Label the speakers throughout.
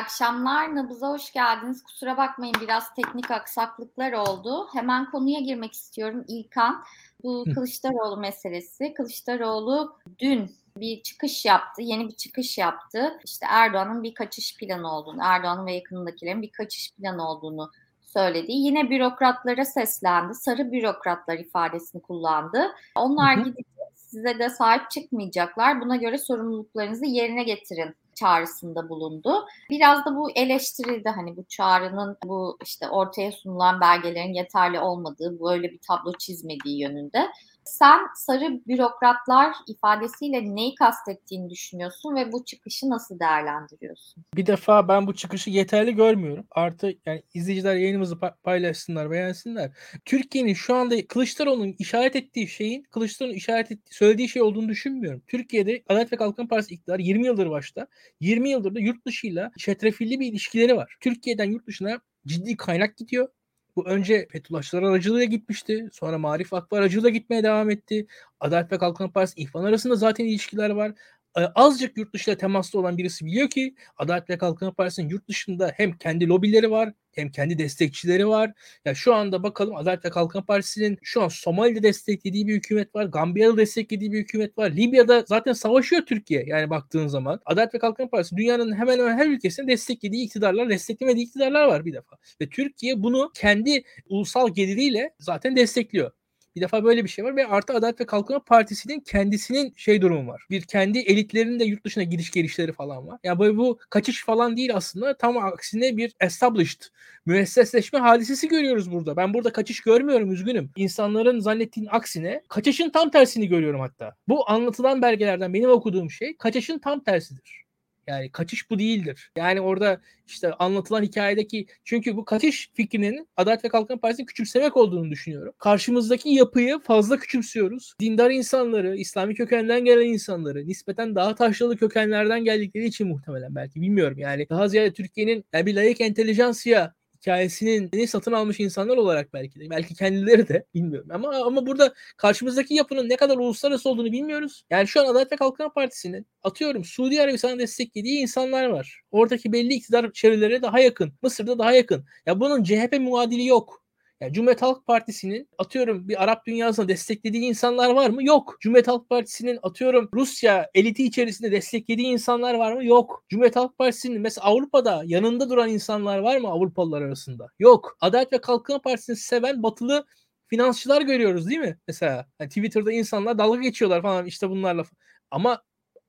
Speaker 1: akşamlar. Nabız'a hoş geldiniz. Kusura bakmayın biraz teknik aksaklıklar oldu. Hemen konuya girmek istiyorum İlkan. Bu Kılıçdaroğlu meselesi. Kılıçdaroğlu dün bir çıkış yaptı, yeni bir çıkış yaptı. İşte Erdoğan'ın bir kaçış planı olduğunu, Erdoğan'ın ve yakınındakilerin bir kaçış planı olduğunu söyledi. Yine bürokratlara seslendi. Sarı bürokratlar ifadesini kullandı. Onlar gidip size de sahip çıkmayacaklar. Buna göre sorumluluklarınızı yerine getirin çağrısında bulundu. Biraz da bu eleştirildi hani bu çağrının bu işte ortaya sunulan belgelerin yeterli olmadığı, böyle bir tablo çizmediği yönünde. Sen sarı bürokratlar ifadesiyle neyi kastettiğini düşünüyorsun ve bu çıkışı nasıl değerlendiriyorsun?
Speaker 2: Bir defa ben bu çıkışı yeterli görmüyorum. Artı yani izleyiciler yayınımızı paylaşsınlar, beğensinler. Türkiye'nin şu anda Kılıçdaroğlu'nun işaret ettiği şeyin Kılıçdaroğlu'nun işaret ettiği, söylediği şey olduğunu düşünmüyorum. Türkiye'de Adalet ve Kalkınma Partisi iktidar 20 yıldır başta. 20 yıldır da yurt dışıyla çetrefilli bir ilişkileri var. Türkiye'den yurt dışına ciddi kaynak gidiyor. Bu önce Fethullahçılar aracılığıyla gitmişti. Sonra Marif Vakfı aracılığıyla gitmeye devam etti. Adalet ve Kalkınma Partisi İhvan arasında zaten ilişkiler var. Azıcık yurt dışıyla temaslı olan birisi biliyor ki Adalet ve Kalkınma Partisi'nin yurt dışında hem kendi lobileri var hem kendi destekçileri var. Ya şu anda bakalım Adalet ve Kalkınma Partisi'nin şu an Somali'de desteklediği bir hükümet var. Gambiya'da desteklediği bir hükümet var. Libya'da zaten savaşıyor Türkiye yani baktığın zaman. Adalet ve Kalkınma Partisi dünyanın hemen hemen her ülkesinde desteklediği iktidarlar, desteklemediği iktidarlar var bir defa. Ve Türkiye bunu kendi ulusal geliriyle zaten destekliyor. Bir defa böyle bir şey var ve artı Adalet ve Kalkınma Partisi'nin kendisinin şey durumu var. Bir kendi elitlerinin de yurt dışına gidiş gelişleri falan var. Yani böyle bu kaçış falan değil aslında. Tam aksine bir established, müessesleşme hadisesi görüyoruz burada. Ben burada kaçış görmüyorum üzgünüm. İnsanların zannettiğin aksine kaçışın tam tersini görüyorum hatta. Bu anlatılan belgelerden benim okuduğum şey kaçışın tam tersidir. Yani kaçış bu değildir. Yani orada işte anlatılan hikayedeki çünkü bu kaçış fikrinin Adalet ve Kalkınma Partisi'nin küçümsemek olduğunu düşünüyorum. Karşımızdaki yapıyı fazla küçümsüyoruz. Dindar insanları, İslami kökenden gelen insanları, nispeten daha taşralı kökenlerden geldikleri için muhtemelen belki bilmiyorum. Yani daha ziyade Türkiye'nin yani bir layık entelijansiya hikayesinin satın almış insanlar olarak belki de belki kendileri de bilmiyorum ama ama burada karşımızdaki yapının ne kadar uluslararası olduğunu bilmiyoruz. Yani şu an Adalet ve Kalkınma Partisi'nin atıyorum Suudi Arabistan'ı desteklediği insanlar var. Oradaki belli iktidar çevreleri daha yakın. Mısır'da daha yakın. Ya bunun CHP muadili yok. Yani Cumhuriyet Halk Partisi'nin atıyorum bir Arap dünyasına desteklediği insanlar var mı? Yok. Cumhuriyet Halk Partisi'nin atıyorum Rusya eliti içerisinde desteklediği insanlar var mı? Yok. Cumhuriyet Halk Partisi'nin mesela Avrupa'da yanında duran insanlar var mı Avrupalılar arasında? Yok. Adalet ve Kalkınma Partisi'ni seven batılı finansçılar görüyoruz değil mi? Mesela yani Twitter'da insanlar dalga geçiyorlar falan işte bunlarla. Ama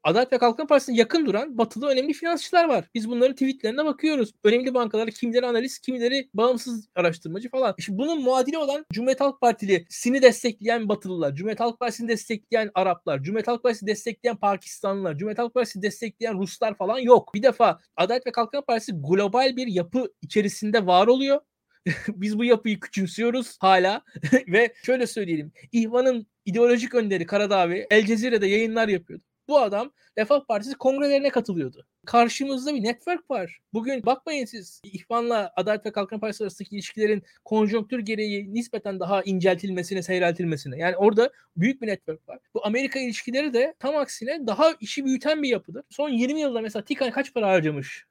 Speaker 2: Adalet ve Kalkınma Partisi'ne yakın duran batılı önemli finansçılar var. Biz bunların tweetlerine bakıyoruz. Önemli bankalar kimileri analist, kimileri bağımsız araştırmacı falan. İşte bunun muadili olan Cumhuriyet Halk Partisi'ni destekleyen batılılar, Cumhuriyet Halk Partisi'ni destekleyen Araplar, Cumhuriyet Halk Partisi'ni destekleyen Pakistanlılar, Cumhuriyet Halk Partisi'ni destekleyen Ruslar falan yok. Bir defa Adalet ve Kalkınma Partisi global bir yapı içerisinde var oluyor. Biz bu yapıyı küçümsüyoruz hala ve şöyle söyleyelim. İhvan'ın ideolojik önderi Karadavi El Cezire'de yayınlar yapıyordu. Bu adam Refah Partisi kongrelerine katılıyordu. Karşımızda bir network var. Bugün bakmayın siz İhvan'la Adalet ve Kalkınma Partisi arasındaki ilişkilerin konjonktür gereği nispeten daha inceltilmesine, seyreltilmesine. Yani orada büyük bir network var. Bu Amerika ilişkileri de tam aksine daha işi büyüten bir yapıdır. Son 20 yılda mesela TİKA kaç para harcamış?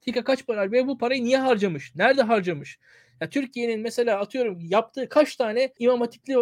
Speaker 2: TİKA kaç para ve bu parayı niye harcamış? Nerede harcamış? Ya Türkiye'nin mesela atıyorum yaptığı kaç tane imam hatipli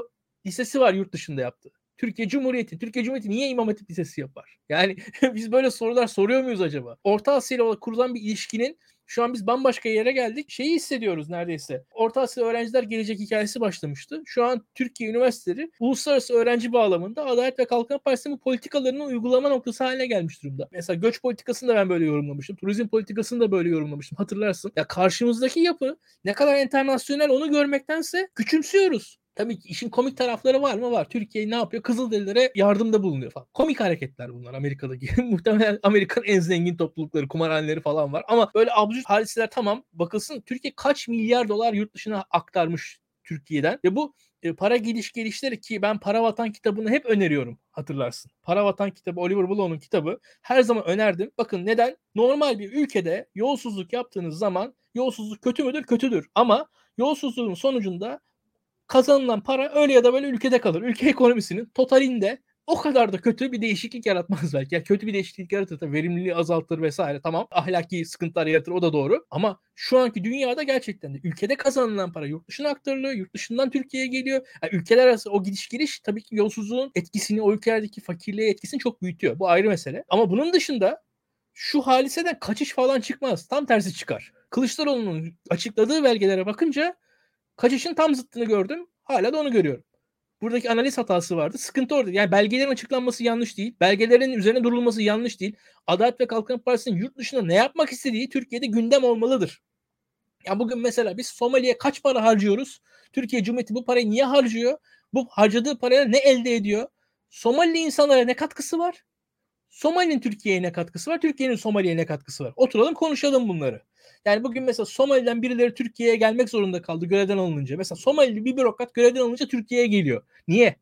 Speaker 2: lisesi var yurt dışında yaptığı. Türkiye Cumhuriyeti, Türkiye Cumhuriyeti niye İmam Hatip Lisesi yapar? Yani biz böyle sorular soruyor muyuz acaba? Orta Asya ile kurulan bir ilişkinin şu an biz bambaşka yere geldik. Şeyi hissediyoruz neredeyse. Orta Asya öğrenciler gelecek hikayesi başlamıştı. Şu an Türkiye üniversiteleri uluslararası öğrenci bağlamında Adalet ve Kalkınma Partisi'nin politikalarını uygulama noktası haline gelmiş durumda. Mesela göç politikasını da ben böyle yorumlamıştım. Turizm politikasını da böyle yorumlamıştım. Hatırlarsın. Ya karşımızdaki yapı ne kadar internasyonel onu görmektense küçümsüyoruz. Tabii ki işin komik tarafları var mı? Var. Türkiye ne yapıyor? Kızılderililere yardımda bulunuyor falan. Komik hareketler bunlar Amerika'daki. Muhtemelen Amerika'nın en zengin toplulukları, kumarhaneleri falan var. Ama böyle absürt hadiseler tamam. Bakılsın Türkiye kaç milyar dolar yurt dışına aktarmış Türkiye'den. Ve bu e, para gidiş gelişleri ki ben Para Vatan kitabını hep öneriyorum hatırlarsın. Para Vatan kitabı Oliver Blue'nun kitabı her zaman önerdim. Bakın neden? Normal bir ülkede yolsuzluk yaptığınız zaman yolsuzluk kötü müdür? Kötüdür. Ama yolsuzluğun sonucunda kazanılan para öyle ya da böyle ülkede kalır. Ülke ekonomisinin totalinde o kadar da kötü bir değişiklik yaratmaz belki. Yani kötü bir değişiklik yaratır tabii verimliliği azaltır vesaire tamam. Ahlaki sıkıntılar yaratır o da doğru. Ama şu anki dünyada gerçekten de ülkede kazanılan para yurt dışına aktarılıyor. Yurt dışından Türkiye'ye geliyor. Yani ülkeler arası o gidiş geliş tabii ki yolsuzluğun etkisini o ülkelerdeki fakirliğe etkisini çok büyütüyor. Bu ayrı mesele. Ama bunun dışında şu haliseden kaçış falan çıkmaz. Tam tersi çıkar. Kılıçdaroğlu'nun açıkladığı belgelere bakınca kaçışın tam zıttını gördüm. Hala da onu görüyorum. Buradaki analiz hatası vardı. Sıkıntı orada. Yani belgelerin açıklanması yanlış değil. Belgelerin üzerine durulması yanlış değil. Adalet ve Kalkınma Partisi'nin yurt dışında ne yapmak istediği Türkiye'de gündem olmalıdır. Ya bugün mesela biz Somali'ye kaç para harcıyoruz? Türkiye Cumhuriyeti bu parayı niye harcıyor? Bu harcadığı parayla ne elde ediyor? Somali insanlara ne katkısı var? Somali'nin Türkiye'ye ne katkısı var? Türkiye'nin Somali'ye ne katkısı var? Oturalım konuşalım bunları. Yani bugün mesela Somali'den birileri Türkiye'ye gelmek zorunda kaldı görevden alınınca. Mesela Somalili bir bürokrat görevden alınınca Türkiye'ye geliyor. Niye?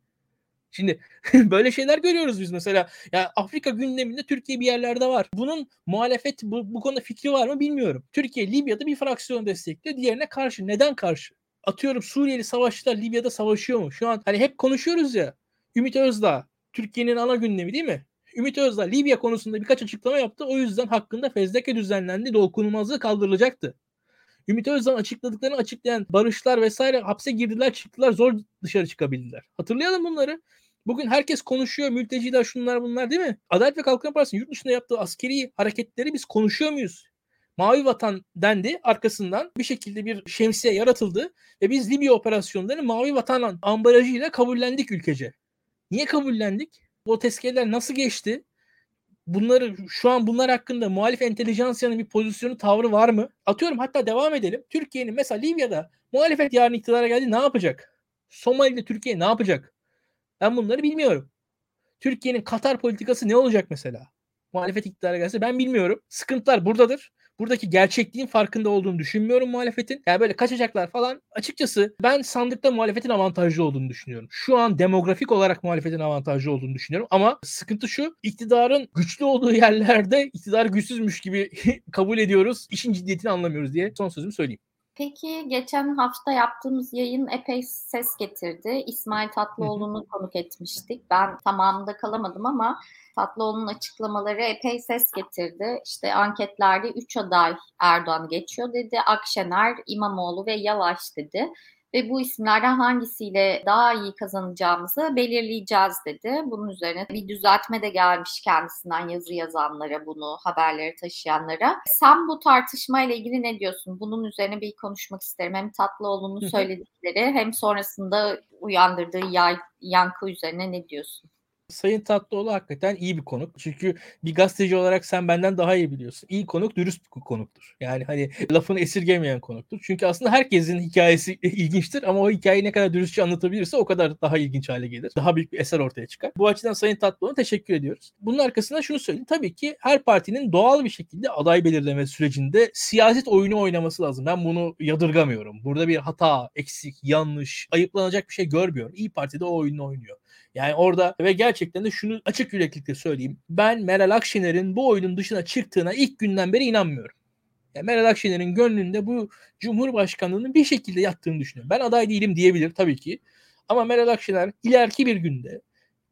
Speaker 2: Şimdi böyle şeyler görüyoruz biz mesela. Ya Afrika gündeminde Türkiye bir yerlerde var. Bunun muhalefet bu, bu konuda fikri var mı bilmiyorum. Türkiye Libya'da bir fraksiyon destekliyor. Diğerine karşı. Neden karşı? Atıyorum Suriyeli savaşçılar Libya'da savaşıyor mu? Şu an hani hep konuşuyoruz ya. Ümit Özdağ Türkiye'nin ana gündemi değil mi? Ümit Özdağ Libya konusunda birkaç açıklama yaptı. O yüzden hakkında fezleke düzenlendi. Dokunulmazlığı kaldırılacaktı. Ümit Özdağ açıkladıklarını açıklayan barışlar vesaire hapse girdiler çıktılar zor dışarı çıkabildiler. Hatırlayalım bunları. Bugün herkes konuşuyor. Mülteciler şunlar bunlar değil mi? Adalet ve Kalkınma Partisi'nin yurt dışında yaptığı askeri hareketleri biz konuşuyor muyuz? Mavi Vatan dendi. Arkasından bir şekilde bir şemsiye yaratıldı. Ve biz Libya operasyonlarını Mavi Vatan ambalajıyla kabullendik ülkece. Niye kabullendik? Bu tezkereler nasıl geçti? Bunları şu an bunlar hakkında muhalif entelijansiyanın bir pozisyonu tavrı var mı? Atıyorum hatta devam edelim. Türkiye'nin mesela Libya'da muhalefet yarın iktidara geldi ne yapacak? Somali'de Türkiye ne yapacak? Ben bunları bilmiyorum. Türkiye'nin Katar politikası ne olacak mesela? Muhalefet iktidara gelse ben bilmiyorum. Sıkıntılar buradadır buradaki gerçekliğin farkında olduğunu düşünmüyorum muhalefetin. Yani böyle kaçacaklar falan. Açıkçası ben sandıkta muhalefetin avantajlı olduğunu düşünüyorum. Şu an demografik olarak muhalefetin avantajlı olduğunu düşünüyorum. Ama sıkıntı şu iktidarın güçlü olduğu yerlerde iktidar güçsüzmüş gibi kabul ediyoruz. İşin ciddiyetini anlamıyoruz diye son sözümü söyleyeyim.
Speaker 1: Peki geçen hafta yaptığımız yayın epey ses getirdi. İsmail Tatlıoğlu'nu konuk etmiştik. Ben tamamında kalamadım ama Tatlıoğlu'nun açıklamaları epey ses getirdi. İşte anketlerde 3 aday Erdoğan geçiyor dedi. Akşener, İmamoğlu ve Yavaş dedi ve bu isimlerden hangisiyle daha iyi kazanacağımızı belirleyeceğiz dedi. Bunun üzerine bir düzeltme de gelmiş kendisinden yazı yazanlara, bunu haberleri taşıyanlara. Sen bu tartışmayla ilgili ne diyorsun? Bunun üzerine bir konuşmak isterim. Hem Tatlıoğlu'nun söyledikleri hem sonrasında uyandırdığı yankı üzerine ne diyorsun?
Speaker 2: Sayın Tatlıoğlu hakikaten iyi bir konuk. Çünkü bir gazeteci olarak sen benden daha iyi biliyorsun. İyi konuk dürüst bir konuktur. Yani hani lafını esirgemeyen konuktur. Çünkü aslında herkesin hikayesi ilginçtir ama o hikayeyi ne kadar dürüstçe anlatabilirse o kadar daha ilginç hale gelir. Daha büyük bir eser ortaya çıkar. Bu açıdan Sayın Tatlıoğlu'na teşekkür ediyoruz. Bunun arkasında şunu söyleyeyim. Tabii ki her partinin doğal bir şekilde aday belirleme sürecinde siyaset oyunu oynaması lazım. Ben bunu yadırgamıyorum. Burada bir hata, eksik, yanlış, ayıplanacak bir şey görmüyorum. İyi Parti de o oyunu oynuyor. Yani orada ve gerçekten de şunu açık yüreklikle söyleyeyim. Ben Meral Akşener'in bu oyunun dışına çıktığına ilk günden beri inanmıyorum. Yani Meral Akşener'in gönlünde bu Cumhurbaşkanlığının bir şekilde yattığını düşünüyorum. Ben aday değilim diyebilir tabii ki. Ama Meral Akşener ileriki bir günde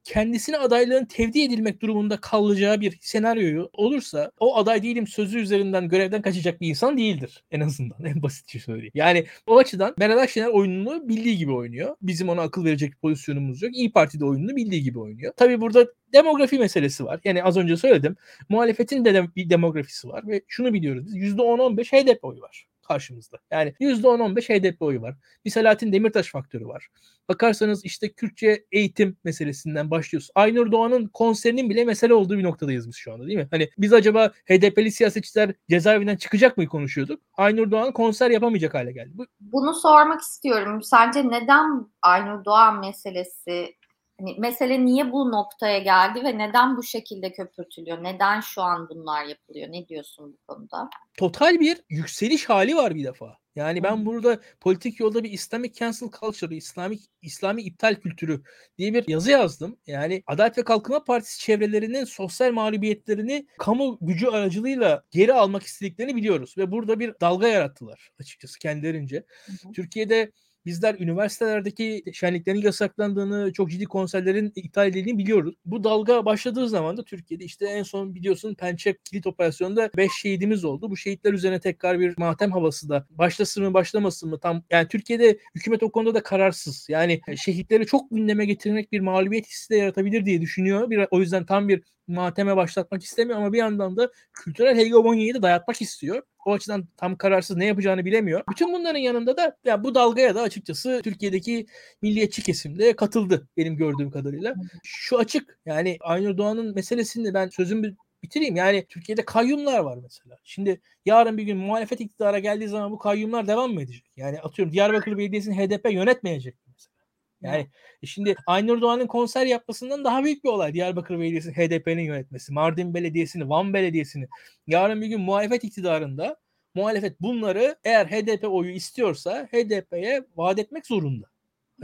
Speaker 2: kendisine adaylığın tevdi edilmek durumunda kalacağı bir senaryoyu olursa o aday değilim sözü üzerinden görevden kaçacak bir insan değildir. En azından en basitçe söyleyeyim. Yani o açıdan Meral Akşener oyununu bildiği gibi oynuyor. Bizim ona akıl verecek bir pozisyonumuz yok. İyi Parti de oyununu bildiği gibi oynuyor. Tabi burada demografi meselesi var. Yani az önce söyledim. Muhalefetin de bir demografisi var ve şunu biliyoruz biz %10-15 HDP oyu var karşımızda. Yani %10-15 HDP oyu var. Bir Selahattin Demirtaş faktörü var. Bakarsanız işte Kürtçe eğitim meselesinden başlıyoruz. Aynur Doğan'ın konserinin bile mesele olduğu bir noktadayız biz şu anda değil mi? Hani biz acaba HDP'li siyasetçiler cezaevinden çıkacak mı konuşuyorduk? Aynur Doğan konser yapamayacak hale geldi. Bu...
Speaker 1: Bunu sormak istiyorum. Sence neden Aynur Doğan meselesi Hani mesele niye bu noktaya geldi ve neden bu şekilde köpürtülüyor? Neden şu an bunlar yapılıyor? Ne diyorsun bu konuda?
Speaker 2: Total bir yükseliş hali var bir defa. Yani ben burada politik yolda bir Islamic cancel culture, İslami İslami iptal kültürü diye bir yazı yazdım. Yani Adalet ve Kalkınma Partisi çevrelerinin sosyal mağlubiyetlerini kamu gücü aracılığıyla geri almak istediklerini biliyoruz ve burada bir dalga yarattılar açıkçası kendilerince. Hı hı. Türkiye'de Bizler üniversitelerdeki şenliklerin yasaklandığını, çok ciddi konserlerin iptal edildiğini biliyoruz. Bu dalga başladığı zaman da Türkiye'de işte en son biliyorsun Pençe kilit operasyonunda 5 şehidimiz oldu. Bu şehitler üzerine tekrar bir matem havası da başlasın mı başlamasın mı tam yani Türkiye'de hükümet o konuda da kararsız. Yani şehitleri çok gündeme getirmek bir mağlubiyet hissi de yaratabilir diye düşünüyor. Bir, o yüzden tam bir mateme başlatmak istemiyor ama bir yandan da kültürel hegemonyayı da dayatmak istiyor. O açıdan tam kararsız ne yapacağını bilemiyor. Bütün bunların yanında da ya bu dalgaya da açıkçası Türkiye'deki milliyetçi kesimde katıldı benim gördüğüm kadarıyla. Şu açık yani Aynur Doğan'ın meselesini ben sözümü bitireyim. Yani Türkiye'de kayyumlar var mesela. Şimdi yarın bir gün muhalefet iktidara geldiği zaman bu kayyumlar devam mı edecek? Yani atıyorum Diyarbakır Belediyesi'ni HDP yönetmeyecek. Yani e şimdi Aynur Doğan'ın konser yapmasından daha büyük bir olay. Diyarbakır Belediyesi HDP'nin yönetmesi, Mardin Belediyesi'ni, Van Belediyesi'ni. Yarın bir gün muhalefet iktidarında muhalefet bunları eğer HDP oyu istiyorsa HDP'ye vaat etmek zorunda.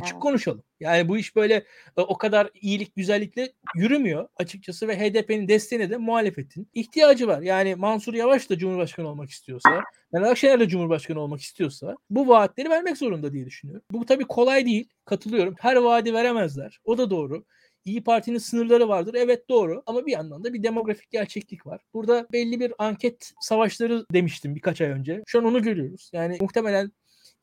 Speaker 2: Açık evet. konuşalım. Yani bu iş böyle e, o kadar iyilik güzellikle yürümüyor açıkçası ve HDP'nin desteğine de muhalefetin ihtiyacı var. Yani Mansur Yavaş da Cumhurbaşkanı olmak istiyorsa, Meral Akşener de Cumhurbaşkanı olmak istiyorsa bu vaatleri vermek zorunda diye düşünüyorum. Bu tabii kolay değil. Katılıyorum. Her vaadi veremezler. O da doğru. İyi Parti'nin sınırları vardır. Evet doğru. Ama bir yandan da bir demografik gerçeklik var. Burada belli bir anket savaşları demiştim birkaç ay önce. Şu an onu görüyoruz. Yani muhtemelen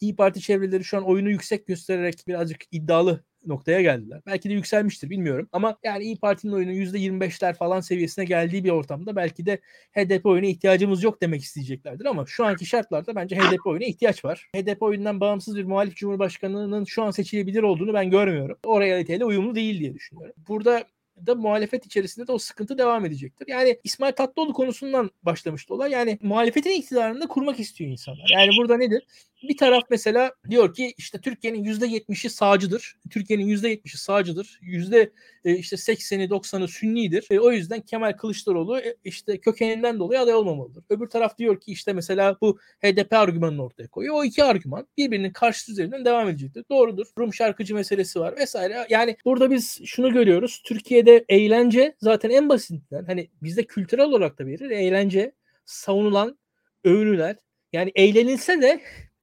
Speaker 2: İyi Parti çevreleri şu an oyunu yüksek göstererek birazcık iddialı noktaya geldiler. Belki de yükselmiştir bilmiyorum ama yani İyi Parti'nin oyunu %25'ler falan seviyesine geldiği bir ortamda belki de HDP oyuna ihtiyacımız yok demek isteyeceklerdir ama şu anki şartlarda bence HDP oyuna ihtiyaç var. HDP oyundan bağımsız bir muhalif cumhurbaşkanının şu an seçilebilir olduğunu ben görmüyorum. O realiteyle uyumlu değil diye düşünüyorum. Burada da muhalefet içerisinde de o sıkıntı devam edecektir. Yani İsmail Tatlıoğlu konusundan başlamıştı olay. Yani muhalefetin iktidarını da kurmak istiyor insanlar. Yani burada nedir? Bir taraf mesela diyor ki işte Türkiye'nin %70'i sağcıdır. Türkiye'nin %70'i sağcıdır. Yüzde e, işte 80'i 90'ı sünnidir. E, o yüzden Kemal Kılıçdaroğlu e, işte kökeninden dolayı aday olmamalıdır. Öbür taraf diyor ki işte mesela bu HDP argümanını ortaya koyuyor. O iki argüman birbirinin karşıtı üzerinden devam edecektir. Doğrudur. Rum şarkıcı meselesi var vesaire. Yani burada biz şunu görüyoruz. Türkiye'de eğlence zaten en basitinden hani bizde kültürel olarak da verir. Eğlence savunulan, övünülen yani eğlenilse de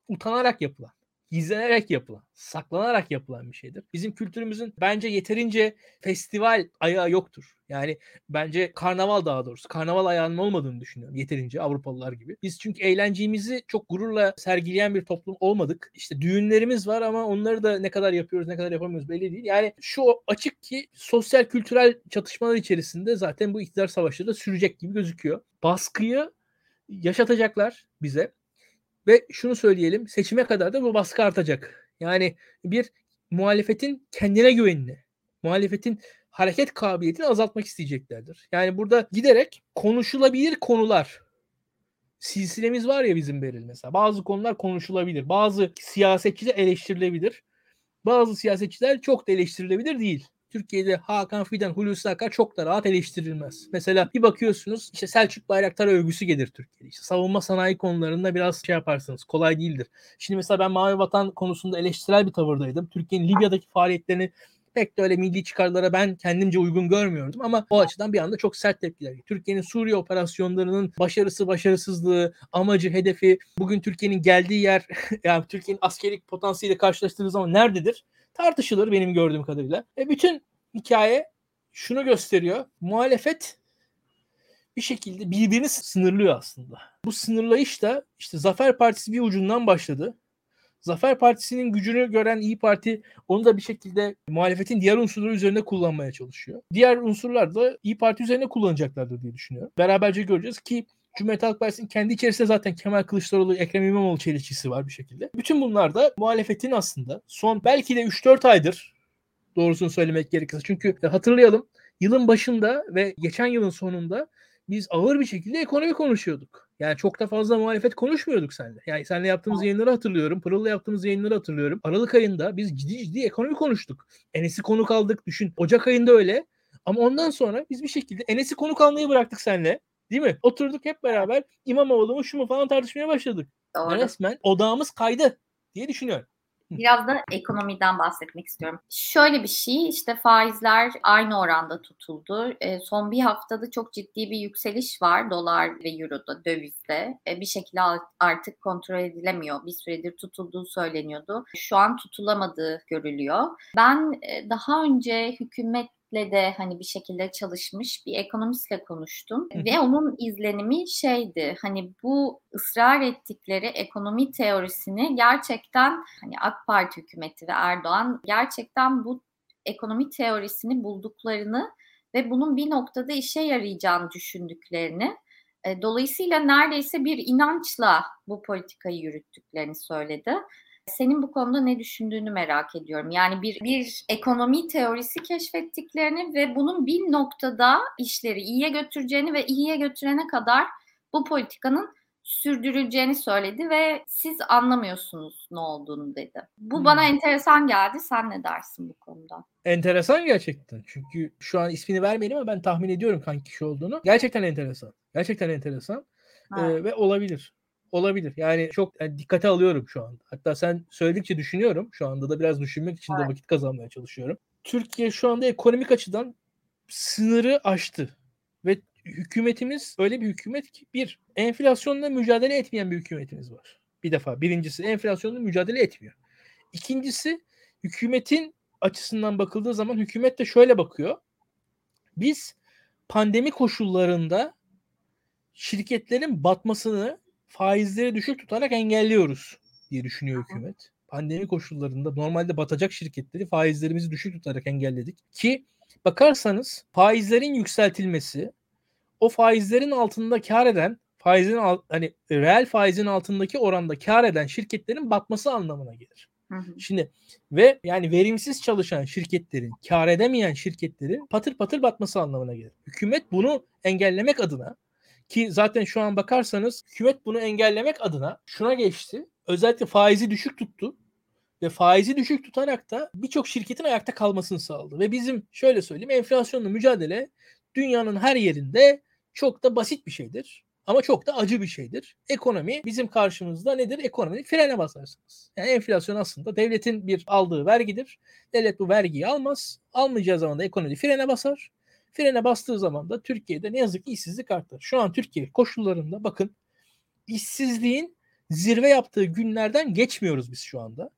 Speaker 2: utanarak yapılan, gizlenerek yapılan, saklanarak yapılan bir şeydir. Bizim kültürümüzün bence yeterince festival ayağı yoktur. Yani bence karnaval daha doğrusu. Karnaval ayağının olmadığını düşünüyorum yeterince Avrupalılar gibi. Biz çünkü eğlencemizi çok gururla sergileyen bir toplum olmadık. İşte düğünlerimiz var ama onları da ne kadar yapıyoruz ne kadar yapamıyoruz belli değil. Yani şu açık ki sosyal kültürel çatışmalar içerisinde zaten bu iktidar savaşları da sürecek gibi gözüküyor. Baskıyı yaşatacaklar bize. Ve şunu söyleyelim seçime kadar da bu baskı artacak. Yani bir muhalefetin kendine güvenini, muhalefetin hareket kabiliyetini azaltmak isteyeceklerdir. Yani burada giderek konuşulabilir konular silsilemiz var ya bizim Beril mesela. Bazı konular konuşulabilir. Bazı siyasetçiler eleştirilebilir. Bazı siyasetçiler çok da eleştirilebilir değil. Türkiye'de Hakan Fidan, Hulusi Akar çok da rahat eleştirilmez. Mesela bir bakıyorsunuz işte Selçuk Bayraktar övgüsü gelir Türkiye'de. İşte savunma sanayi konularında biraz şey yaparsınız. Kolay değildir. Şimdi mesela ben Mavi Vatan konusunda eleştirel bir tavırdaydım. Türkiye'nin Libya'daki faaliyetlerini pek de öyle milli çıkarlara ben kendimce uygun görmüyordum ama o açıdan bir anda çok sert tepkiler. Türkiye'nin Suriye operasyonlarının başarısı, başarısızlığı, amacı, hedefi, bugün Türkiye'nin geldiği yer, yani Türkiye'nin askeri potansiyeliyle karşılaştığınız zaman nerededir? Tartışılır benim gördüğüm kadarıyla. E bütün hikaye şunu gösteriyor. Muhalefet bir şekilde birbirini sınırlıyor aslında. Bu sınırlayış da işte Zafer Partisi bir ucundan başladı. Zafer Partisi'nin gücünü gören İyi Parti onu da bir şekilde muhalefetin diğer unsurları üzerine kullanmaya çalışıyor. Diğer unsurlar da İyi Parti üzerine kullanacaklardır diye düşünüyorum. Beraberce göreceğiz ki Cumhuriyet Halk Partisi'nin kendi içerisinde zaten Kemal Kılıçdaroğlu, Ekrem İmamoğlu çelişkisi var bir şekilde. Bütün bunlar da muhalefetin aslında son belki de 3-4 aydır doğrusunu söylemek gerekirse. Çünkü hatırlayalım yılın başında ve geçen yılın sonunda biz ağır bir şekilde ekonomi konuşuyorduk. Yani çok da fazla muhalefet konuşmuyorduk seninle. Yani seninle yaptığımız yayınları hatırlıyorum. Pırıl'la yaptığımız yayınları hatırlıyorum. Aralık ayında biz ciddi ciddi ekonomi konuştuk. Enes'i konuk aldık. Düşün. Ocak ayında öyle. Ama ondan sonra biz bir şekilde Enes'i konuk almayı bıraktık seninle. Değil mi? Oturduk hep beraber İmamoğlu mu şu mu falan tartışmaya başladık. Doğru. Resmen odağımız kaydı diye düşünüyorum.
Speaker 1: Biraz da ekonomiden bahsetmek istiyorum. Şöyle bir şey işte faizler aynı oranda tutuldu. E, son bir haftada çok ciddi bir yükseliş var dolar ve euroda dövizde. E, bir şekilde artık kontrol edilemiyor. Bir süredir tutulduğu söyleniyordu. Şu an tutulamadığı görülüyor. Ben e, daha önce hükümet de hani bir şekilde çalışmış bir ekonomistle konuştum Hı. ve onun izlenimi şeydi hani bu ısrar ettikleri ekonomi teorisini gerçekten hani AK Parti hükümeti ve Erdoğan gerçekten bu ekonomi teorisini bulduklarını ve bunun bir noktada işe yarayacağını düşündüklerini e, dolayısıyla neredeyse bir inançla bu politikayı yürüttüklerini söyledi. Senin bu konuda ne düşündüğünü merak ediyorum. Yani bir bir ekonomi teorisi keşfettiklerini ve bunun bir noktada işleri iyiye götüreceğini ve iyiye götürene kadar bu politikanın sürdürüleceğini söyledi ve siz anlamıyorsunuz ne olduğunu dedi. Bu hmm. bana enteresan geldi. Sen ne dersin bu konuda?
Speaker 2: Enteresan gerçekten. Çünkü şu an ismini vermeyelim ama ben tahmin ediyorum hangi kişi olduğunu. Gerçekten enteresan. Gerçekten enteresan. Ee, ve olabilir. Olabilir. Yani çok yani dikkate alıyorum şu anda. Hatta sen söyledikçe düşünüyorum. Şu anda da biraz düşünmek için de vakit kazanmaya çalışıyorum. Türkiye şu anda ekonomik açıdan sınırı aştı. Ve hükümetimiz öyle bir hükümet ki bir enflasyonla mücadele etmeyen bir hükümetimiz var. Bir defa birincisi enflasyonla mücadele etmiyor. İkincisi hükümetin açısından bakıldığı zaman hükümet de şöyle bakıyor. Biz pandemi koşullarında şirketlerin batmasını faizleri düşük tutarak engelliyoruz diye düşünüyor hükümet. Pandemi koşullarında normalde batacak şirketleri faizlerimizi düşük tutarak engelledik ki bakarsanız faizlerin yükseltilmesi o faizlerin altında kar eden faizin hani reel faizin altındaki oranda kar eden şirketlerin batması anlamına gelir. Hı hı. Şimdi ve yani verimsiz çalışan şirketlerin, kar edemeyen şirketlerin patır patır batması anlamına gelir. Hükümet bunu engellemek adına ki zaten şu an bakarsanız hükümet bunu engellemek adına şuna geçti. Özellikle faizi düşük tuttu ve faizi düşük tutarak da birçok şirketin ayakta kalmasını sağladı. Ve bizim şöyle söyleyeyim enflasyonla mücadele dünyanın her yerinde çok da basit bir şeydir. Ama çok da acı bir şeydir. Ekonomi bizim karşımızda nedir? Ekonominin frene basarsınız. Yani enflasyon aslında devletin bir aldığı vergidir. Devlet bu vergiyi almaz. Almayacağı zaman da ekonomi frene basar. Frene bastığı zaman da Türkiye'de ne yazık ki işsizlik artar. Şu an Türkiye koşullarında bakın işsizliğin zirve yaptığı günlerden geçmiyoruz biz şu anda.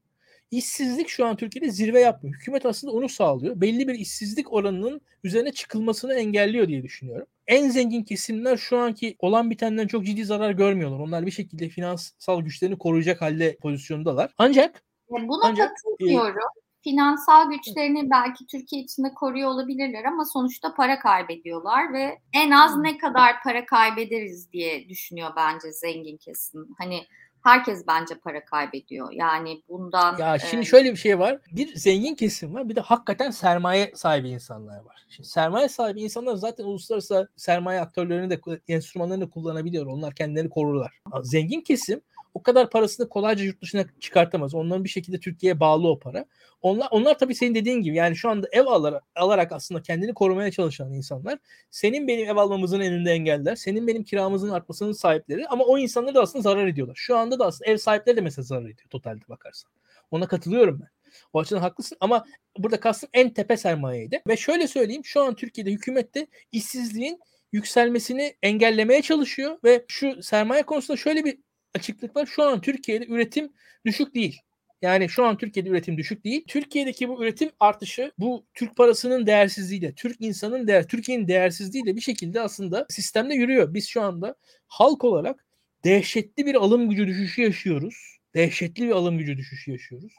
Speaker 2: İşsizlik şu an Türkiye'de zirve yapmıyor. Hükümet aslında onu sağlıyor. Belli bir işsizlik oranının üzerine çıkılmasını engelliyor diye düşünüyorum. En zengin kesimler şu anki olan bitenden çok ciddi zarar görmüyorlar. Onlar bir şekilde finansal güçlerini koruyacak halde pozisyondalar. Ancak
Speaker 1: Buna ancak, katılmıyorum. E, finansal güçlerini belki Türkiye içinde koruyor olabilirler ama sonuçta para kaybediyorlar ve en az ne kadar para kaybederiz diye düşünüyor bence zengin kesim. Hani herkes bence para kaybediyor. Yani bundan
Speaker 2: Ya şimdi e... şöyle bir şey var. Bir zengin kesim var. Bir de hakikaten sermaye sahibi insanlar var. Şimdi sermaye sahibi insanlar zaten uluslararası sermaye aktörlerini de enstrümanlarını kullanabiliyor. Onlar kendilerini korurlar. Zengin kesim o kadar parasını kolayca yurt dışına çıkartamaz. Onların bir şekilde Türkiye'ye bağlı o para. Onlar onlar tabii senin dediğin gibi yani şu anda ev alarak, alarak aslında kendini korumaya çalışan insanlar senin benim ev almamızın önünde engeller. Senin benim kiramızın artmasının sahipleri ama o insanlar da aslında zarar ediyorlar. Şu anda da aslında ev sahipleri de mesela zarar ediyor totalde bakarsan. Ona katılıyorum ben. O açıdan haklısın ama burada kastım en tepe sermayeydi. Ve şöyle söyleyeyim şu an Türkiye'de hükümette işsizliğin yükselmesini engellemeye çalışıyor ve şu sermaye konusunda şöyle bir açıklık var. Şu an Türkiye'de üretim düşük değil. Yani şu an Türkiye'de üretim düşük değil. Türkiye'deki bu üretim artışı bu Türk parasının değersizliğiyle, Türk insanın değer, Türkiye'nin değersizliğiyle bir şekilde aslında sistemde yürüyor. Biz şu anda halk olarak dehşetli bir alım gücü düşüşü yaşıyoruz. Dehşetli bir alım gücü düşüşü yaşıyoruz.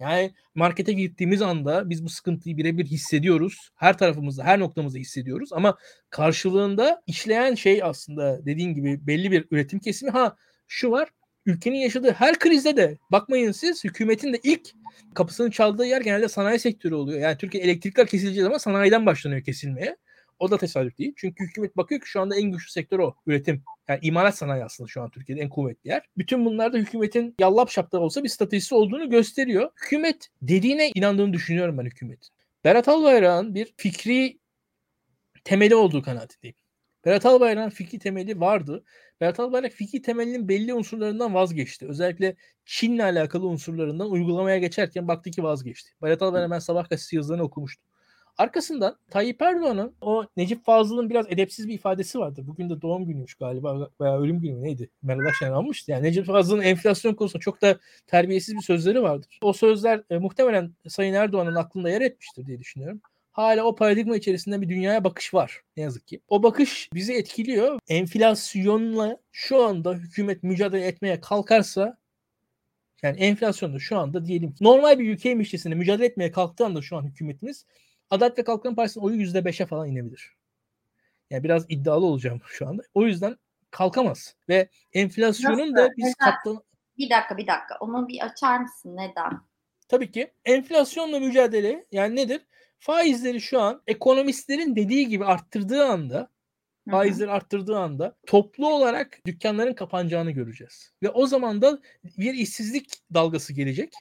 Speaker 2: Yani markete gittiğimiz anda biz bu sıkıntıyı birebir hissediyoruz. Her tarafımızda, her noktamızda hissediyoruz. Ama karşılığında işleyen şey aslında dediğin gibi belli bir üretim kesimi. Ha şu var. Ülkenin yaşadığı her krizde de bakmayın siz hükümetin de ilk kapısını çaldığı yer genelde sanayi sektörü oluyor. Yani Türkiye elektrikler kesileceği zaman sanayiden başlanıyor kesilmeye. O da tesadüf değil. Çünkü hükümet bakıyor ki şu anda en güçlü sektör o. Üretim. Yani imalat sanayi aslında şu an Türkiye'de en kuvvetli yer. Bütün bunlarda hükümetin yallap şapta olsa bir stratejisi olduğunu gösteriyor. Hükümet dediğine inandığını düşünüyorum ben hükümetin. Berat Albayrak'ın bir fikri temeli olduğu kanaatindeyim. Berat Albayrak'ın fikri temeli vardı. Berat Albayrak fikri temelinin belli unsurlarından vazgeçti. Özellikle Çin'le alakalı unsurlarından uygulamaya geçerken baktı ki vazgeçti. Berat Albayrak ben sabah gazetesi yazılarını okumuştum. Arkasından Tayyip Erdoğan'ın o Necip Fazıl'ın biraz edepsiz bir ifadesi vardı. Bugün de doğum günüymüş galiba veya ölüm günü neydi? Meral Akşener almıştı. Yani Necip Fazıl'ın enflasyon konusunda çok da terbiyesiz bir sözleri vardır. O sözler e, muhtemelen Sayın Erdoğan'ın aklında yer etmiştir diye düşünüyorum hala o paradigma içerisinde bir dünyaya bakış var ne yazık ki. O bakış bizi etkiliyor. Enflasyonla şu anda hükümet mücadele etmeye kalkarsa yani enflasyonda şu anda diyelim normal bir ülke müşterisine mücadele etmeye kalktığı anda şu an hükümetimiz Adalet ve Kalkınma Partisi'nin oyu %5'e falan inebilir. Yani biraz iddialı olacağım şu anda. O yüzden kalkamaz. Ve enflasyonun
Speaker 1: Nasıl?
Speaker 2: da biz katlan...
Speaker 1: Bir dakika bir dakika. Onu bir açar mısın? Neden?
Speaker 2: Tabii ki enflasyonla mücadele yani nedir? Faizleri şu an ekonomistlerin dediği gibi arttırdığı anda faizleri arttırdığı anda toplu olarak dükkanların kapanacağını göreceğiz. Ve o zaman da bir işsizlik dalgası gelecek.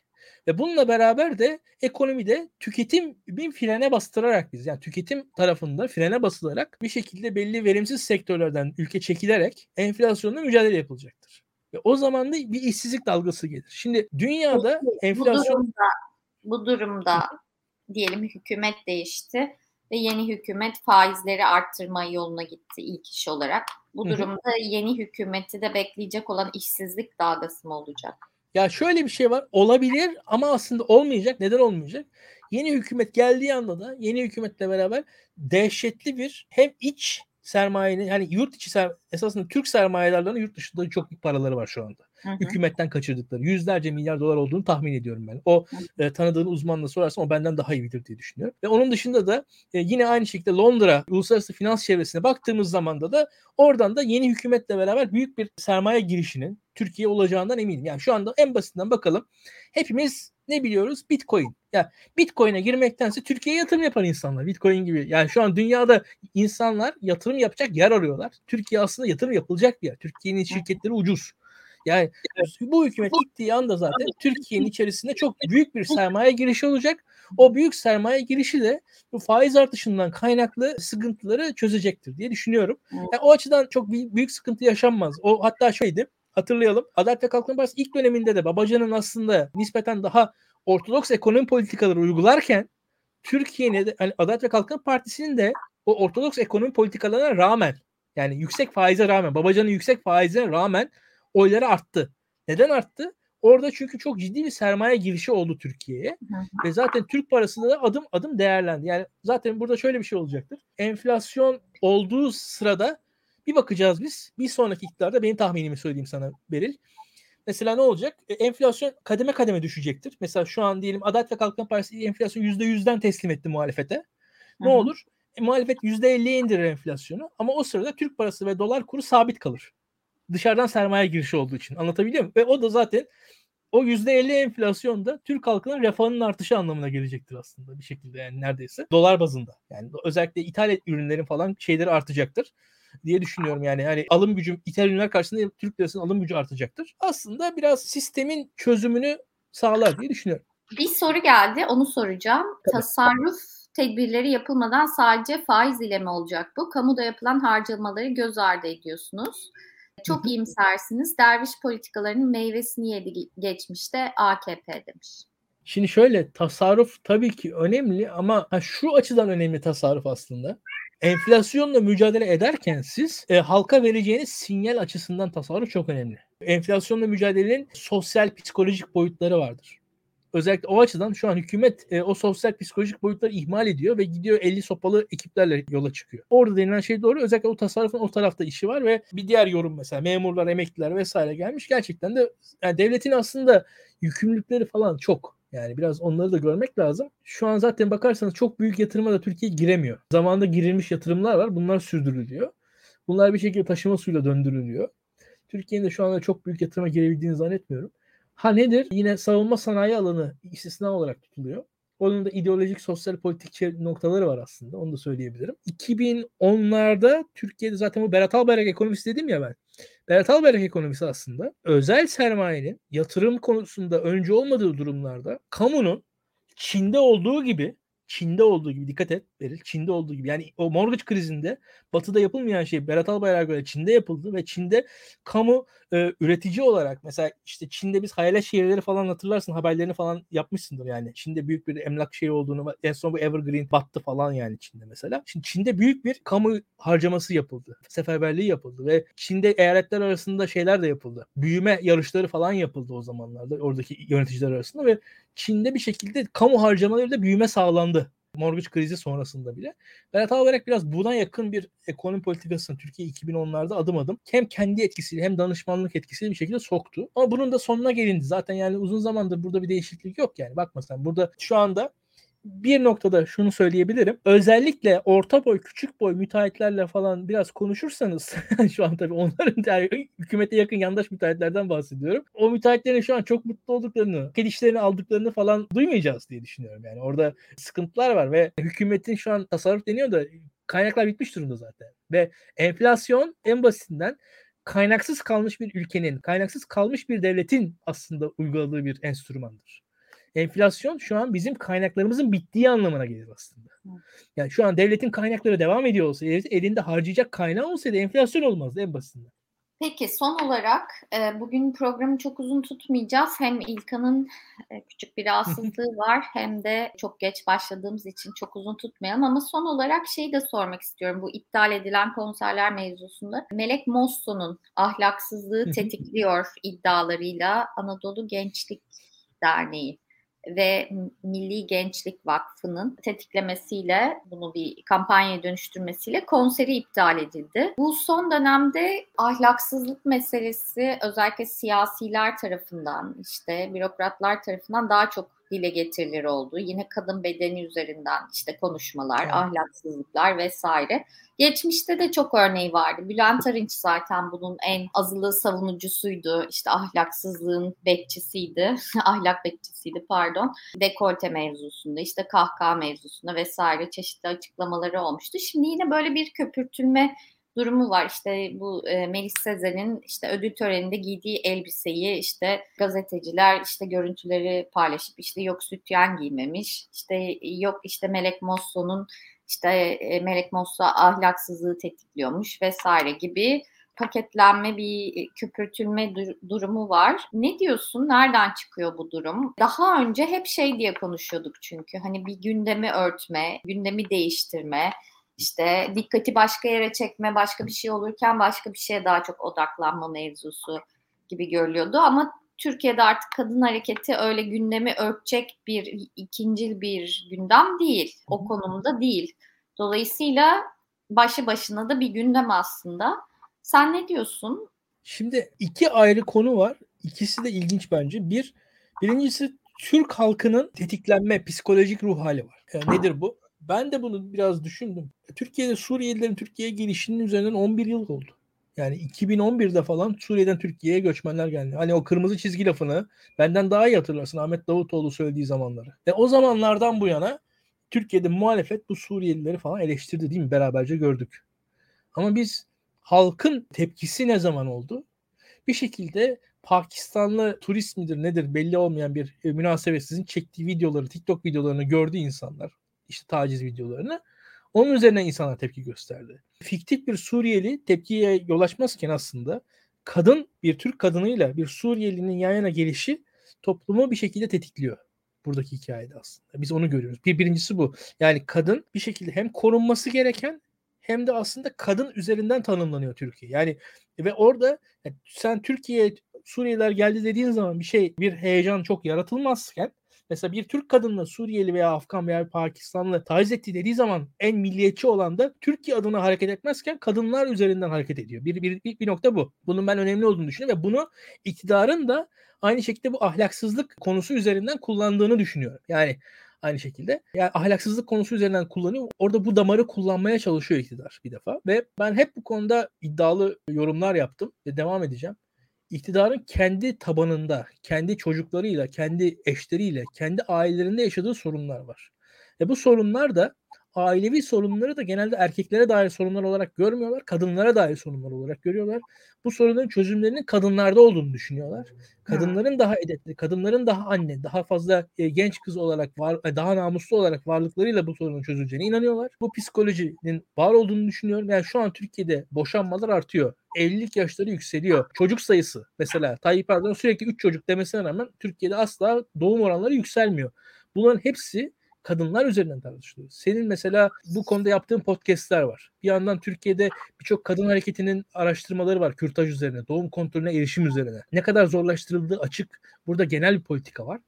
Speaker 2: Ve bununla beraber de ekonomide tüketim bir frene bastırarak biz yani tüketim tarafında frene basılarak bir şekilde belli verimsiz sektörlerden ülke çekilerek enflasyonla mücadele yapılacaktır. Ve o zaman da bir işsizlik dalgası gelir. Şimdi dünyada enflasyon
Speaker 1: Bu durumda, bu durumda diyelim hükümet değişti ve yeni hükümet faizleri arttırma yoluna gitti ilk iş olarak. Bu durumda yeni hükümeti de bekleyecek olan işsizlik dalgası mı olacak?
Speaker 2: Ya şöyle bir şey var. Olabilir ama aslında olmayacak. Neden olmayacak? Yeni hükümet geldiği anda da yeni hükümetle beraber dehşetli bir hem iç sermayenin yani yurt içi ser, esasında Türk sermayedarlarının yurt dışında çok büyük paraları var şu anda.
Speaker 1: Hı hı.
Speaker 2: Hükümetten kaçırdıkları yüzlerce milyar dolar olduğunu tahmin ediyorum ben. O e, tanıdığın uzmanla sorarsan o benden daha iyi bilir diye düşünüyorum. Ve onun dışında da e, yine aynı şekilde Londra uluslararası finans çevresine baktığımız zaman da da oradan da yeni hükümetle beraber büyük bir sermaye girişinin Türkiye olacağından eminim. Yani şu anda en basitinden bakalım. Hepimiz ne biliyoruz? Bitcoin. Ya Bitcoin'e girmektense Türkiye'ye yatırım yapan insanlar. Bitcoin gibi. Yani şu an dünyada insanlar yatırım yapacak yer arıyorlar. Türkiye aslında yatırım yapılacak bir yer. Türkiye'nin şirketleri ucuz. Yani bu hükümet gittiği anda zaten Türkiye'nin içerisinde çok büyük bir sermaye girişi olacak. O büyük sermaye girişi de bu faiz artışından kaynaklı sıkıntıları çözecektir diye düşünüyorum. Yani o açıdan çok büyük, sıkıntı yaşanmaz. O hatta şöyle hatırlayalım. Adalet ve Kalkınma Partisi ilk döneminde de Babacan'ın aslında nispeten daha ortodoks ekonomi politikaları uygularken Türkiye'nin hani Adalet ve Kalkınma Partisi'nin de o ortodoks ekonomi politikalarına rağmen yani yüksek faize rağmen Babacan'ın yüksek faize rağmen oyları arttı. Neden arttı? Orada çünkü çok ciddi bir sermaye girişi oldu Türkiye'ye. Ve zaten Türk parasında da adım adım değerlendi. Yani zaten burada şöyle bir şey olacaktır. Enflasyon olduğu sırada bir bakacağız biz. Bir sonraki iktidarda benim tahminimi söyleyeyim sana Beril. Mesela ne olacak? E, enflasyon kademe kademe düşecektir. Mesela şu an diyelim Adalet ve Kalkınma Partisi enflasyon %100'den teslim etti muhalefete. Ne olur? E, muhalefet %50'ye indirir enflasyonu ama o sırada Türk parası ve dolar kuru sabit kalır. Dışarıdan sermaye girişi olduğu için. Anlatabiliyor muyum? Ve o da zaten o %50 enflasyonda Türk halkının refahının artışı anlamına gelecektir aslında bir şekilde yani neredeyse. Dolar bazında. Yani özellikle ithal ürünlerin falan şeyleri artacaktır diye düşünüyorum yani. Hani alım gücü ithal ürünler karşısında Türk lirasının alım gücü artacaktır. Aslında biraz sistemin çözümünü sağlar diye düşünüyorum.
Speaker 1: Bir soru geldi, onu soracağım. Tasarruf tedbirleri yapılmadan sadece faiz ile mi olacak bu? Kamuda yapılan harcamaları göz ardı ediyorsunuz. Çok iyimsersiniz. Derviş politikalarının meyvesini yedi geçmişte AKP demiş.
Speaker 2: Şimdi şöyle tasarruf tabii ki önemli ama ha, şu açıdan önemli tasarruf aslında. Enflasyonla mücadele ederken siz e, halka vereceğiniz sinyal açısından tasarruf çok önemli. Enflasyonla mücadelenin sosyal psikolojik boyutları vardır. Özellikle o açıdan şu an hükümet e, o sosyal psikolojik boyutları ihmal ediyor ve gidiyor 50 sopalı ekiplerle yola çıkıyor. Orada denilen şey doğru. Özellikle o tasarrufun o tarafta işi var ve bir diğer yorum mesela memurlar, emekliler vesaire gelmiş. Gerçekten de yani devletin aslında yükümlülükleri falan çok. Yani biraz onları da görmek lazım. Şu an zaten bakarsanız çok büyük yatırıma da Türkiye giremiyor. Zamanında girilmiş yatırımlar var. Bunlar sürdürülüyor. Bunlar bir şekilde taşıma suyla döndürülüyor. Türkiye'nin de şu anda çok büyük yatırıma girebildiğini zannetmiyorum. Ha nedir? Yine savunma sanayi alanı istisna olarak tutuluyor. Onun da ideolojik sosyal politik noktaları var aslında. Onu da söyleyebilirim. 2010'larda Türkiye'de zaten bu Berat Albayrak ekonomisi dedim ya ben. Berat Albayrak ekonomisi aslında özel sermayenin yatırım konusunda önce olmadığı durumlarda kamunun Çin'de olduğu gibi Çin'de olduğu gibi dikkat et. Beril. Çin'de olduğu gibi. Yani o mortgage krizinde batıda yapılmayan şey Berat Albayrak'a göre Çin'de yapıldı ve Çin'de kamu e, üretici olarak mesela işte Çin'de biz hayalet şehirleri falan hatırlarsın haberlerini falan yapmışsındır yani. Çin'de büyük bir emlak şehri olduğunu en son bu Evergreen battı falan yani Çin'de mesela. Şimdi Çin'de büyük bir kamu harcaması yapıldı. Seferberliği yapıldı ve Çin'de eyaletler arasında şeyler de yapıldı. Büyüme yarışları falan yapıldı o zamanlarda oradaki yöneticiler arasında ve Çin'de bir şekilde kamu harcamalarıyla büyüme sağlandı mortgage krizi sonrasında bile. Berat Albayrak biraz buna yakın bir ekonomi politikasını Türkiye 2010'larda adım adım hem kendi etkisiyle hem danışmanlık etkisiyle bir şekilde soktu. Ama bunun da sonuna gelindi. Zaten yani uzun zamandır burada bir değişiklik yok yani. Bakma sen burada şu anda bir noktada şunu söyleyebilirim. Özellikle orta boy, küçük boy müteahhitlerle falan biraz konuşursanız şu an tabii onların yani, hükümete yakın yandaş müteahhitlerden bahsediyorum. O müteahhitlerin şu an çok mutlu olduklarını, kedişlerini aldıklarını falan duymayacağız diye düşünüyorum. Yani orada sıkıntılar var ve hükümetin şu an tasarruf deniyor da kaynaklar bitmiş durumda zaten. Ve enflasyon en basitinden kaynaksız kalmış bir ülkenin, kaynaksız kalmış bir devletin aslında uyguladığı bir enstrümandır enflasyon şu an bizim kaynaklarımızın bittiği anlamına gelir aslında. Yani şu an devletin kaynakları devam ediyor olsa, elinde harcayacak kaynağı olsaydı enflasyon olmazdı en basitinden.
Speaker 1: Peki son olarak e, bugün programı çok uzun tutmayacağız. Hem İlkan'ın e, küçük bir rahatsızlığı var hem de çok geç başladığımız için çok uzun tutmayalım. Ama son olarak şeyi de sormak istiyorum bu iptal edilen konserler mevzusunda. Melek Mosso'nun ahlaksızlığı tetikliyor iddialarıyla Anadolu Gençlik Derneği ve Milli Gençlik Vakfı'nın tetiklemesiyle bunu bir kampanyaya dönüştürmesiyle konseri iptal edildi. Bu son dönemde ahlaksızlık meselesi özellikle siyasiler tarafından işte bürokratlar tarafından daha çok dile getirilir oldu. Yine kadın bedeni üzerinden işte konuşmalar, evet. ahlaksızlıklar vesaire. Geçmişte de çok örneği vardı. Bülent Arınç zaten bunun en azılı savunucusuydu. İşte ahlaksızlığın bekçisiydi. Ahlak bekçisiydi pardon. Dekolte mevzusunda, işte kahkaha mevzusunda vesaire çeşitli açıklamaları olmuştu. Şimdi yine böyle bir köpürtülme durumu var. İşte bu e, Melis Sezen'in işte ödül töreninde giydiği elbiseyi işte gazeteciler işte görüntüleri paylaşıp işte yok sütyen giymemiş. İşte yok işte Melek Mosso'nun işte e, Melek Mosso ahlaksızlığı tetikliyormuş vesaire gibi paketlenme bir köpürtülme dur- durumu var. Ne diyorsun? Nereden çıkıyor bu durum? Daha önce hep şey diye konuşuyorduk çünkü hani bir gündemi örtme, gündemi değiştirme, işte dikkati başka yere çekme, başka bir şey olurken başka bir şeye daha çok odaklanma mevzusu gibi görülüyordu. Ama Türkiye'de artık kadın hareketi öyle gündemi örtecek bir ikincil bir gündem değil. O konumda değil. Dolayısıyla başı başına da bir gündem aslında. Sen ne diyorsun?
Speaker 2: Şimdi iki ayrı konu var. İkisi de ilginç bence. Bir, birincisi Türk halkının tetiklenme, psikolojik ruh hali var. Yani nedir bu? Ben de bunu biraz düşündüm. Türkiye'de Suriyelilerin Türkiye'ye gelişinin üzerinden 11 yıl oldu. Yani 2011'de falan Suriye'den Türkiye'ye göçmenler geldi. Hani o kırmızı çizgi lafını benden daha iyi hatırlarsın Ahmet Davutoğlu söylediği zamanları. Ve o zamanlardan bu yana Türkiye'de muhalefet bu Suriyelileri falan eleştirdi değil mi? Beraberce gördük. Ama biz halkın tepkisi ne zaman oldu? Bir şekilde Pakistanlı turist midir nedir belli olmayan bir e, münasebetsizin çektiği videoları, TikTok videolarını gördü insanlar işte taciz videolarını. Onun üzerine insanlar tepki gösterdi. Fiktif bir Suriyeli tepkiye yol açmazken aslında kadın bir Türk kadınıyla bir Suriyelinin yan yana gelişi toplumu bir şekilde tetikliyor. Buradaki hikayede aslında. Biz onu görüyoruz. Bir birincisi bu. Yani kadın bir şekilde hem korunması gereken hem de aslında kadın üzerinden tanımlanıyor Türkiye. Yani ve orada yani sen Türkiye'ye Suriyeliler geldi dediğin zaman bir şey bir heyecan çok yaratılmazken Mesela bir Türk kadınla Suriyeli veya Afgan veya Pakistanlı taciz ettiği dediği zaman en milliyetçi olan da Türkiye adına hareket etmezken kadınlar üzerinden hareket ediyor. Bir, bir, bir, bir nokta bu. Bunun ben önemli olduğunu düşünüyorum ve bunu iktidarın da aynı şekilde bu ahlaksızlık konusu üzerinden kullandığını düşünüyorum. Yani aynı şekilde. Yani ahlaksızlık konusu üzerinden kullanıyor. Orada bu damarı kullanmaya çalışıyor iktidar bir defa. Ve ben hep bu konuda iddialı yorumlar yaptım ve devam edeceğim iktidarın kendi tabanında, kendi çocuklarıyla, kendi eşleriyle, kendi ailelerinde yaşadığı sorunlar var. Ve bu sorunlar da ailevi sorunları da genelde erkeklere dair sorunlar olarak görmüyorlar. Kadınlara dair sorunlar olarak görüyorlar. Bu sorunların çözümlerinin kadınlarda olduğunu düşünüyorlar. Kadınların daha edepli, kadınların daha anne, daha fazla e, genç kız olarak var, e, daha namuslu olarak varlıklarıyla bu sorunun çözüleceğine inanıyorlar. Bu psikolojinin var olduğunu düşünüyorum. Yani şu an Türkiye'de boşanmalar artıyor. Evlilik yaşları yükseliyor. Çocuk sayısı mesela Tayyip Erdoğan sürekli 3 çocuk demesine rağmen Türkiye'de asla doğum oranları yükselmiyor. Bunların hepsi kadınlar üzerinden tartışılıyor. Senin mesela bu konuda yaptığın podcastler var. Bir yandan Türkiye'de birçok kadın hareketinin araştırmaları var kürtaj üzerine, doğum kontrolüne erişim üzerine. Ne kadar zorlaştırıldığı açık. Burada genel bir politika var.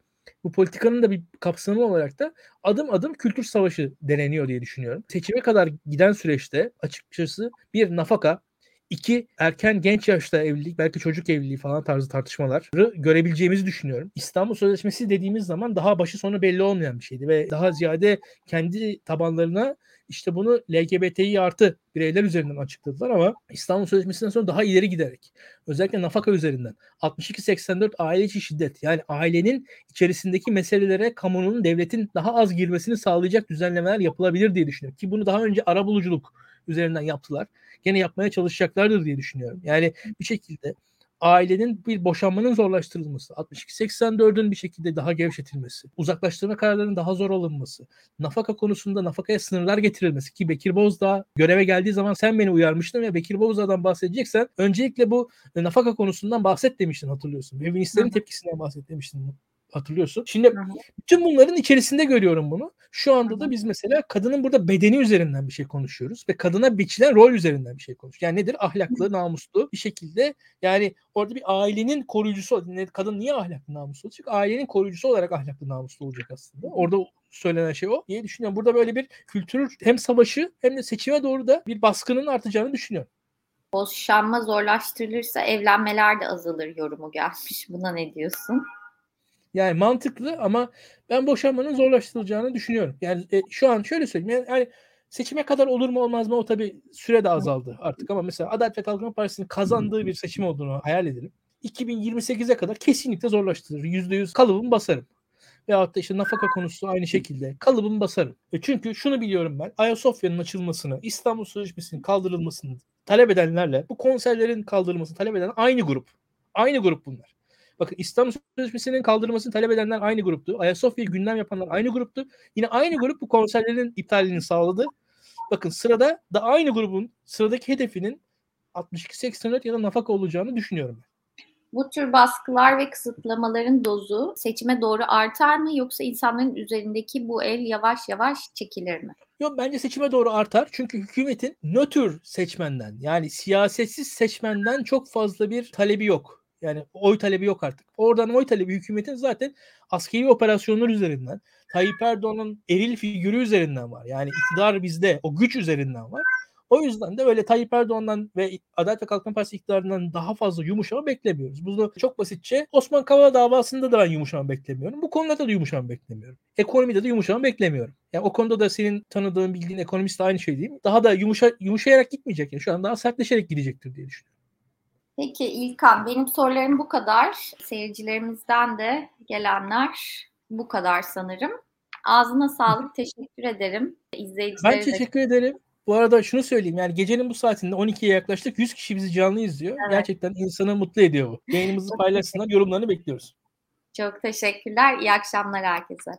Speaker 2: Bu politikanın da bir kapsamı olarak da adım adım kültür savaşı deneniyor diye düşünüyorum. Seçime kadar giden süreçte açıkçası bir nafaka, İki, erken genç yaşta evlilik, belki çocuk evliliği falan tarzı tartışmaları görebileceğimizi düşünüyorum. İstanbul Sözleşmesi dediğimiz zaman daha başı sonu belli olmayan bir şeydi ve daha ziyade kendi tabanlarına işte bunu LGBTİ artı bireyler üzerinden açıkladılar ama İstanbul Sözleşmesi'nden sonra daha ileri giderek özellikle nafaka üzerinden 62-84 aile içi şiddet yani ailenin içerisindeki meselelere kamunun devletin daha az girmesini sağlayacak düzenlemeler yapılabilir diye düşünüyorum. Ki bunu daha önce ara buluculuk üzerinden yaptılar gene yapmaya çalışacaklardır diye düşünüyorum. Yani bir şekilde ailenin bir boşanmanın zorlaştırılması, 62-84'ün bir şekilde daha gevşetilmesi, uzaklaştırma kararlarının daha zor alınması, nafaka konusunda nafakaya sınırlar getirilmesi ki Bekir Bozdağ göreve geldiği zaman sen beni uyarmıştın ve Bekir Bozdağ'dan bahsedeceksen öncelikle bu nafaka konusundan bahset demiştin hatırlıyorsun. Feministlerin tepkisinden bahset demiştin hatırlıyorsun. Şimdi bütün bunların içerisinde görüyorum bunu. Şu anda da biz mesela kadının burada bedeni üzerinden bir şey konuşuyoruz ve kadına biçilen rol üzerinden bir şey konuşuyoruz. Yani nedir? Ahlaklı, namuslu bir şekilde yani orada bir ailenin koruyucusu kadın niye ahlaklı, namuslu olacak? Ailenin koruyucusu olarak ahlaklı, namuslu olacak aslında. Orada söylenen şey o diye düşünüyorum. Burada böyle bir kültür hem savaşı hem de seçime doğru da bir baskının artacağını düşünüyorum.
Speaker 1: Boşanma zorlaştırılırsa evlenmeler de azalır yorumu gelmiş. Buna ne diyorsun?
Speaker 2: Yani mantıklı ama ben boşanmanın zorlaştırılacağını düşünüyorum. Yani e, şu an şöyle söyleyeyim. Yani, yani seçime kadar olur mu olmaz mı o tabii süre de azaldı artık ama mesela Adalet ve Kalkınma Partisi'nin kazandığı bir seçim olduğunu hayal edelim. 2028'e kadar kesinlikle zorlaştırır. %100 kalıbımı basarım. Veyahut da işte nafaka konusu aynı şekilde kalıbımı basarım. E çünkü şunu biliyorum ben. Ayasofya'nın açılmasını, İstanbul Sözleşmesi'nin kaldırılmasını talep edenlerle bu konserlerin kaldırılmasını talep eden aynı grup. Aynı grup bunlar. Bakın İstanbul Sözleşmesi'nin kaldırılmasını talep edenler aynı gruptu. Ayasofya'yı gündem yapanlar aynı gruptu. Yine aynı grup bu konserlerin iptalini sağladı. Bakın sırada da aynı grubun sıradaki hedefinin 62-84 ya da nafaka olacağını düşünüyorum ben.
Speaker 1: Bu tür baskılar ve kısıtlamaların dozu seçime doğru artar mı yoksa insanların üzerindeki bu el yavaş yavaş çekilir mi?
Speaker 2: Yok bence seçime doğru artar. Çünkü hükümetin nötr seçmenden yani siyasetsiz seçmenden çok fazla bir talebi yok. Yani oy talebi yok artık. Oradan oy talebi hükümetin zaten askeri operasyonlar üzerinden, Tayyip Erdoğan'ın eril figürü üzerinden var. Yani iktidar bizde, o güç üzerinden var. O yüzden de böyle Tayyip Erdoğan'dan ve Adalet ve Kalkınma Partisi iktidarından daha fazla yumuşama beklemiyoruz. Bunu çok basitçe Osman Kavala davasında da ben yumuşama beklemiyorum. Bu konuda da yumuşama beklemiyorum. Ekonomide de yumuşama beklemiyorum. Yani o konuda da senin tanıdığın, bildiğin ekonomist de aynı şey değil mi? Daha da yumuşa, yumuşayarak gitmeyecek. Yani şu an daha sertleşerek gidecektir diye düşünüyorum.
Speaker 1: Peki İlkan, benim sorularım bu kadar. Seyircilerimizden de gelenler bu kadar sanırım. Ağzına sağlık, teşekkür ederim.
Speaker 2: İzleyicilere ben teşekkür de... ederim. Bu arada şunu söyleyeyim yani gecenin bu saatinde 12'ye yaklaştık 100 kişi bizi canlı izliyor. Evet. Gerçekten insanı mutlu ediyor bu. Yayınımızı paylaşsınlar, yorumlarını bekliyoruz.
Speaker 1: Çok teşekkürler. İyi akşamlar herkese.